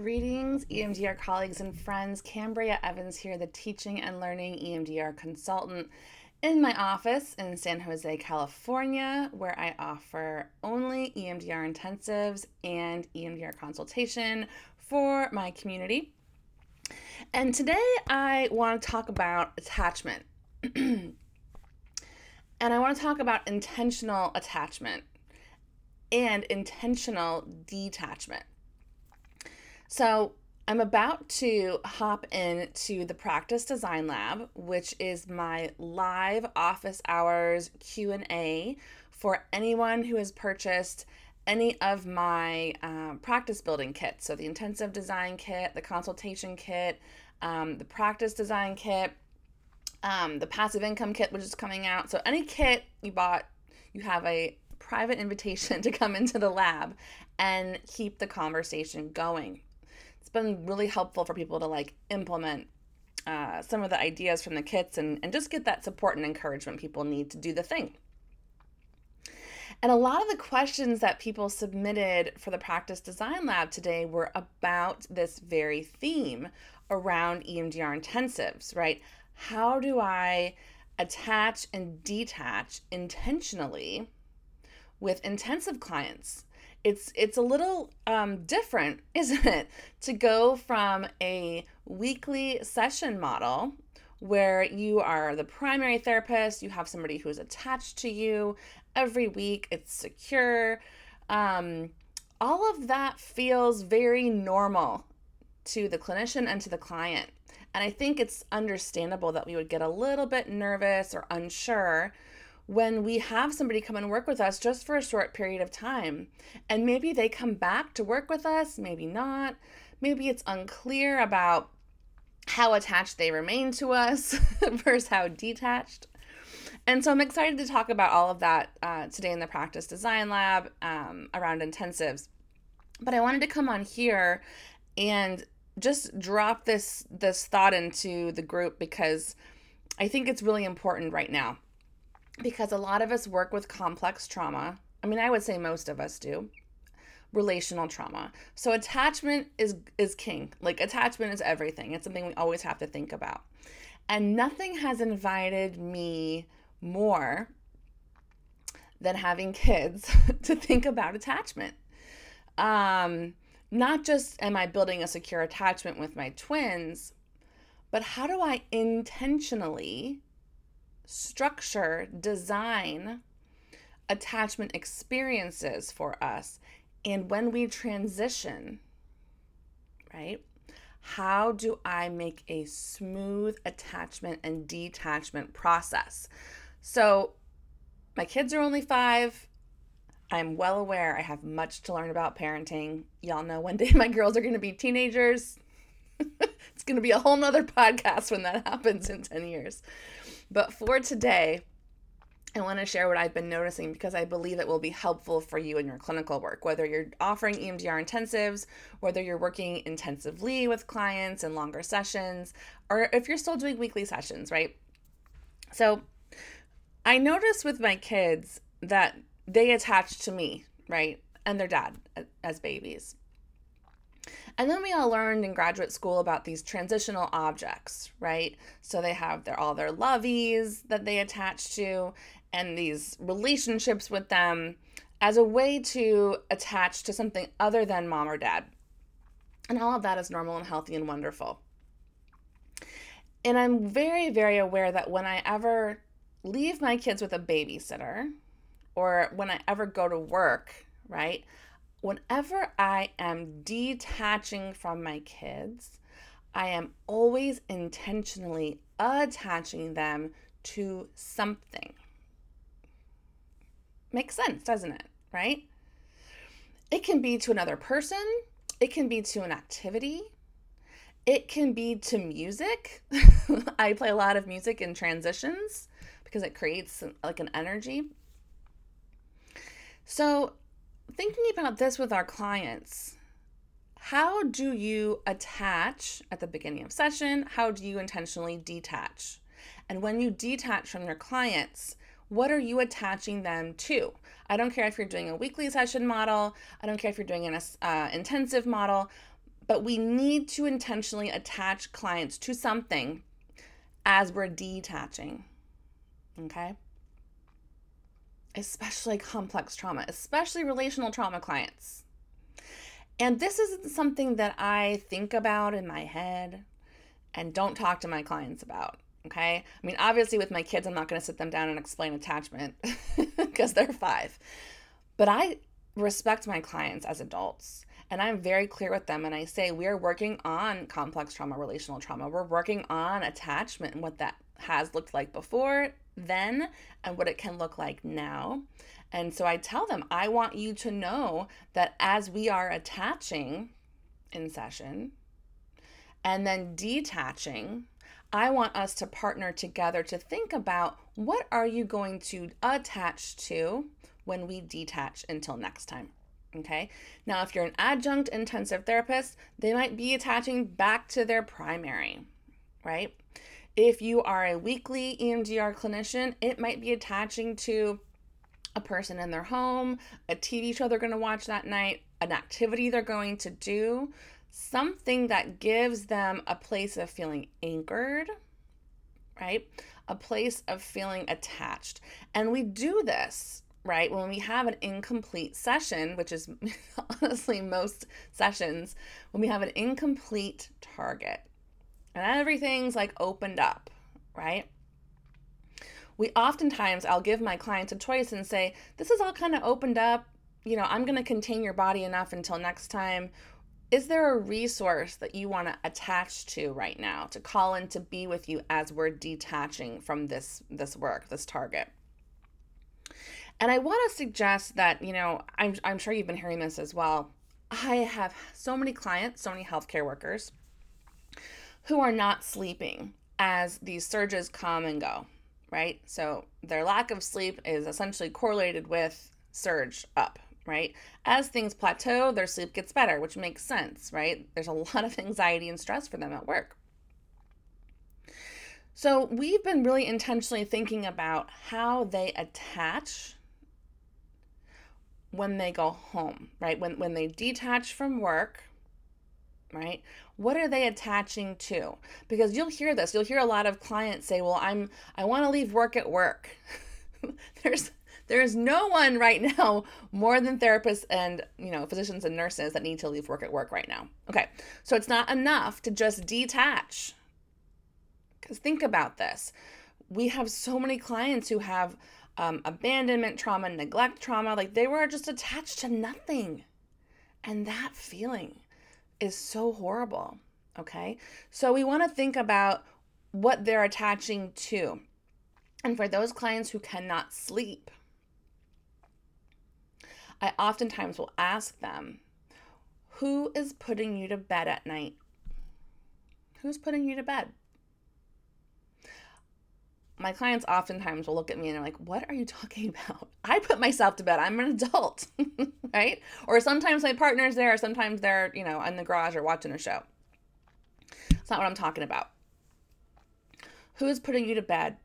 Greetings, EMDR colleagues and friends. Cambria Evans here, the teaching and learning EMDR consultant in my office in San Jose, California, where I offer only EMDR intensives and EMDR consultation for my community. And today I want to talk about attachment. and I want to talk about intentional attachment and intentional detachment. So I'm about to hop into the Practice Design Lab, which is my live office hours Q&A for anyone who has purchased any of my um, practice building kits. So the intensive design kit, the consultation kit, um, the practice design kit, um, the passive income kit, which is coming out. So any kit you bought, you have a private invitation to come into the lab and keep the conversation going been really helpful for people to like implement uh, some of the ideas from the kits and, and just get that support and encouragement people need to do the thing. And a lot of the questions that people submitted for the Practice Design Lab today were about this very theme around EMDR intensives, right? How do I attach and detach intentionally with intensive clients? It's it's a little um, different, isn't it, to go from a weekly session model where you are the primary therapist, you have somebody who is attached to you every week, it's secure. Um, all of that feels very normal to the clinician and to the client. And I think it's understandable that we would get a little bit nervous or unsure when we have somebody come and work with us just for a short period of time. And maybe they come back to work with us, maybe not. Maybe it's unclear about how attached they remain to us versus how detached. And so I'm excited to talk about all of that uh, today in the Practice Design Lab um, around intensives. But I wanted to come on here and just drop this this thought into the group because I think it's really important right now because a lot of us work with complex trauma. I mean, I would say most of us do. Relational trauma. So attachment is is king. Like attachment is everything. It's something we always have to think about. And nothing has invited me more than having kids to think about attachment. Um, not just am I building a secure attachment with my twins, but how do I intentionally structure, design attachment experiences for us. And when we transition, right, how do I make a smooth attachment and detachment process? So, my kids are only five. I'm well aware I have much to learn about parenting. Y'all know one day my girls are going to be teenagers. it's going to be a whole nother podcast when that happens in 10 years. But for today, I want to share what I've been noticing because I believe it will be helpful for you in your clinical work, whether you're offering EMDR intensives, whether you're working intensively with clients in longer sessions, or if you're still doing weekly sessions, right? So I noticed with my kids that they attach to me, right? And their dad as babies. And then we all learned in graduate school about these transitional objects, right? So they have their all their loveys that they attach to and these relationships with them as a way to attach to something other than mom or dad. And all of that is normal and healthy and wonderful. And I'm very, very aware that when I ever leave my kids with a babysitter or when I ever go to work, right, whenever I am detaching from my kids, I am always intentionally attaching them to something. Makes sense, doesn't it? Right? It can be to another person, it can be to an activity, it can be to music. I play a lot of music in transitions because it creates like an energy. So thinking about this with our clients, how do you attach at the beginning of session? How do you intentionally detach? And when you detach from your clients, what are you attaching them to? I don't care if you're doing a weekly session model, I don't care if you're doing an uh, intensive model, but we need to intentionally attach clients to something as we're detaching. Okay? Especially complex trauma, especially relational trauma clients. And this isn't something that I think about in my head and don't talk to my clients about. Okay. I mean, obviously, with my kids, I'm not going to sit them down and explain attachment because they're five. But I respect my clients as adults and I'm very clear with them. And I say, we're working on complex trauma, relational trauma. We're working on attachment and what that has looked like before, then, and what it can look like now. And so I tell them, I want you to know that as we are attaching in session and then detaching, I want us to partner together to think about what are you going to attach to when we detach until next time. Okay. Now, if you're an adjunct intensive therapist, they might be attaching back to their primary, right? If you are a weekly EMDR clinician, it might be attaching to a person in their home, a TV show they're going to watch that night, an activity they're going to do, something that gives them a place of feeling anchored, right? A place of feeling attached. And we do this, right? When we have an incomplete session, which is honestly most sessions, when we have an incomplete target and everything's like opened up, right? we oftentimes I'll give my clients a choice and say, this is all kind of opened up. You know, I'm going to contain your body enough until next time. Is there a resource that you want to attach to right now to call in to be with you as we're detaching from this this work, this target? And I want to suggest that, you know, I'm, I'm sure you've been hearing this as well. I have so many clients, so many healthcare workers who are not sleeping as these surges come and go right? So their lack of sleep is essentially correlated with surge up, right? As things plateau, their sleep gets better, which makes sense, right? There's a lot of anxiety and stress for them at work. So we've been really intentionally thinking about how they attach when they go home, right? When when they detach from work, right? What are they attaching to? Because you'll hear this. You'll hear a lot of clients say, "Well, I'm I want to leave work at work." there's there's no one right now more than therapists and, you know, physicians and nurses that need to leave work at work right now. Okay. So it's not enough to just detach. Cuz think about this. We have so many clients who have um, abandonment trauma, neglect trauma, like they were just attached to nothing. And that feeling is so horrible. Okay. So we want to think about what they're attaching to. And for those clients who cannot sleep, I oftentimes will ask them, Who is putting you to bed at night? Who's putting you to bed? My clients oftentimes will look at me and they're like, What are you talking about? I put myself to bed. I'm an adult. right? Or sometimes my partner's there, sometimes they're, you know, in the garage or watching a show. It's not what I'm talking about. Who's putting you to bed?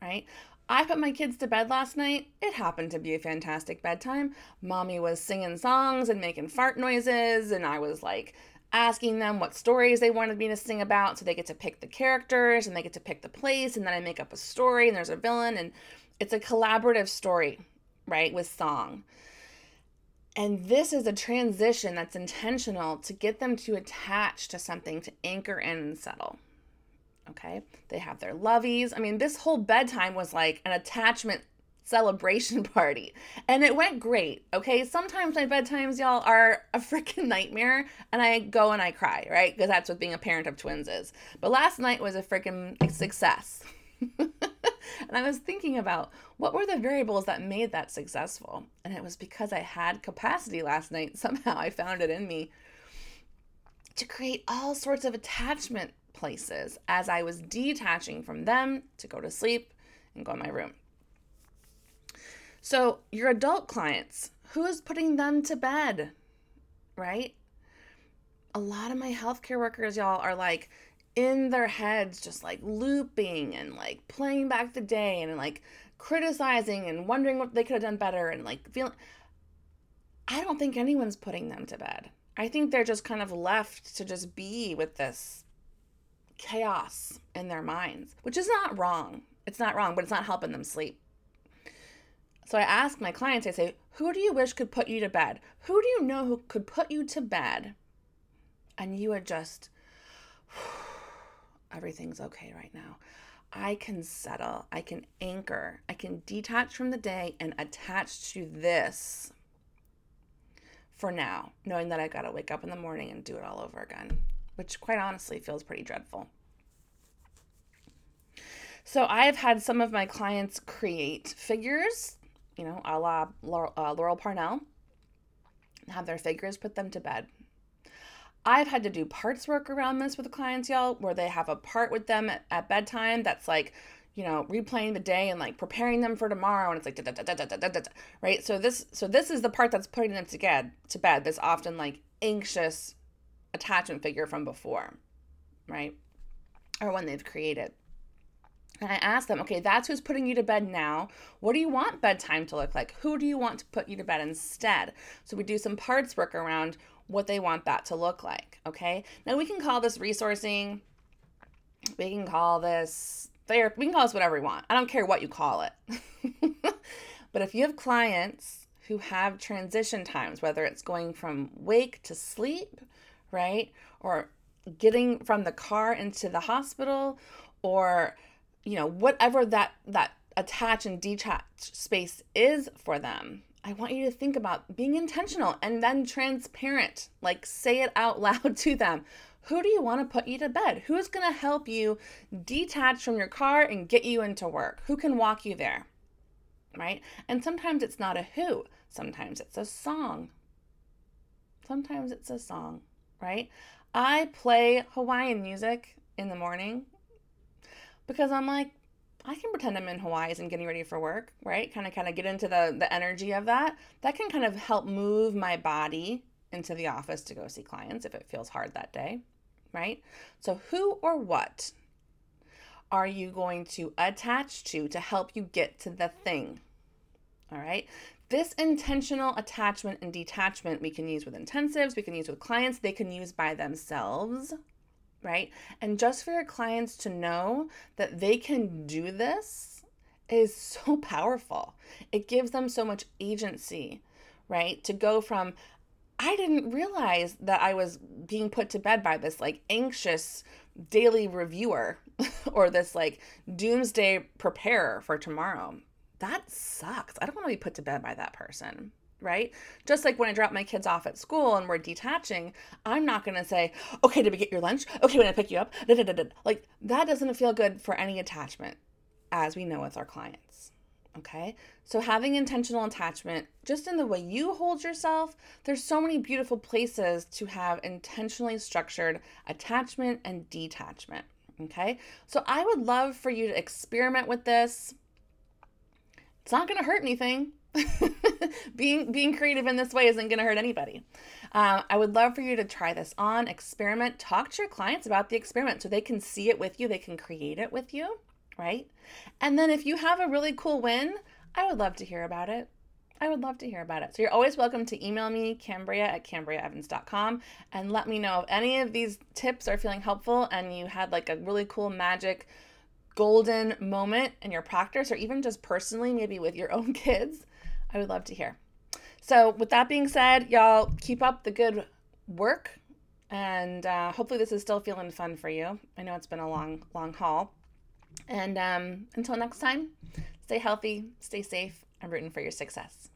Right? I put my kids to bed last night. It happened to be a fantastic bedtime. Mommy was singing songs and making fart noises, and I was like asking them what stories they wanted me to sing about so they get to pick the characters and they get to pick the place, and then I make up a story and there's a villain, and it's a collaborative story right, with song. And this is a transition that's intentional to get them to attach to something to anchor in and settle. Okay. They have their lovies. I mean, this whole bedtime was like an attachment celebration party. And it went great. Okay. Sometimes my bedtimes, y'all, are a freaking nightmare. And I go and I cry, right? Because that's what being a parent of twins is. But last night was a freaking success. and I was thinking about what were the variables that made that successful. And it was because I had capacity last night. Somehow I found it in me to create all sorts of attachment places as I was detaching from them to go to sleep and go in my room. So, your adult clients, who is putting them to bed? Right? A lot of my healthcare workers, y'all, are like, in their heads just like looping and like playing back the day and like criticizing and wondering what they could have done better and like feeling I don't think anyone's putting them to bed. I think they're just kind of left to just be with this chaos in their minds, which is not wrong. It's not wrong, but it's not helping them sleep. So I ask my clients, I say, who do you wish could put you to bed? Who do you know who could put you to bed? And you are just, everything's okay right now. I can settle, I can anchor, I can detach from the day and attach to this for now, knowing that I got to wake up in the morning and do it all over again, which quite honestly feels pretty dreadful. So I've had some of my clients create figures, you know, a la Laurel, uh, Laurel Parnell, have their figures, put them to bed. I've had to do parts work around this with clients, y'all, where they have a part with them at, at bedtime that's like, you know, replaying the day and like preparing them for tomorrow, and it's like da, da, da, right. So this, so this is the part that's putting them to bed. To bed. This often like anxious attachment figure from before, right, or when they've created. And I ask them, okay, that's who's putting you to bed now. What do you want bedtime to look like? Who do you want to put you to bed instead? So we do some parts work around what they want that to look like. Okay. Now we can call this resourcing. We can call this therapy. We can call this whatever we want. I don't care what you call it. but if you have clients who have transition times, whether it's going from wake to sleep, right? Or getting from the car into the hospital or you know whatever that that attach and detach space is for them I want you to think about being intentional and then transparent. Like, say it out loud to them. Who do you want to put you to bed? Who's going to help you detach from your car and get you into work? Who can walk you there? Right? And sometimes it's not a who, sometimes it's a song. Sometimes it's a song, right? I play Hawaiian music in the morning because I'm like, I can pretend I'm in Hawaii and getting ready for work, right? Kind of kind of get into the the energy of that. That can kind of help move my body into the office to go see clients if it feels hard that day, right? So who or what are you going to attach to to help you get to the thing? All right? This intentional attachment and detachment we can use with intensives, we can use with clients, they can use by themselves right? And just for your clients to know that they can do this is so powerful. It gives them so much agency, right? To go from, I didn't realize that I was being put to bed by this like anxious daily reviewer or this like doomsday preparer for tomorrow. That sucks. I don't want to be put to bed by that person right? Just like when I drop my kids off at school and we're detaching, I'm not going to say, okay, did we get your lunch? Okay, when I pick you up, da, da, da, like that doesn't feel good for any attachment, as we know with our clients. Okay, so having intentional attachment just in the way you hold yourself, there's so many beautiful places to have intentionally structured attachment and detachment. Okay, so I would love for you to experiment with this. It's not to hurt anything. being being creative in this way isn't going to hurt anybody. Uh, I would love for you to try this on, experiment, talk to your clients about the experiment so they can see it with you, they can create it with you, right? And then if you have a really cool win, I would love to hear about it. I would love to hear about it. So you're always welcome to email me, Cambria at CambriaEvans.com, and let me know if any of these tips are feeling helpful and you had like a really cool magic golden moment in your practice or even just personally, maybe with your own kids. I would love to hear. So, with that being said, y'all keep up the good work, and uh, hopefully, this is still feeling fun for you. I know it's been a long, long haul. And um, until next time, stay healthy, stay safe. I'm rooting for your success.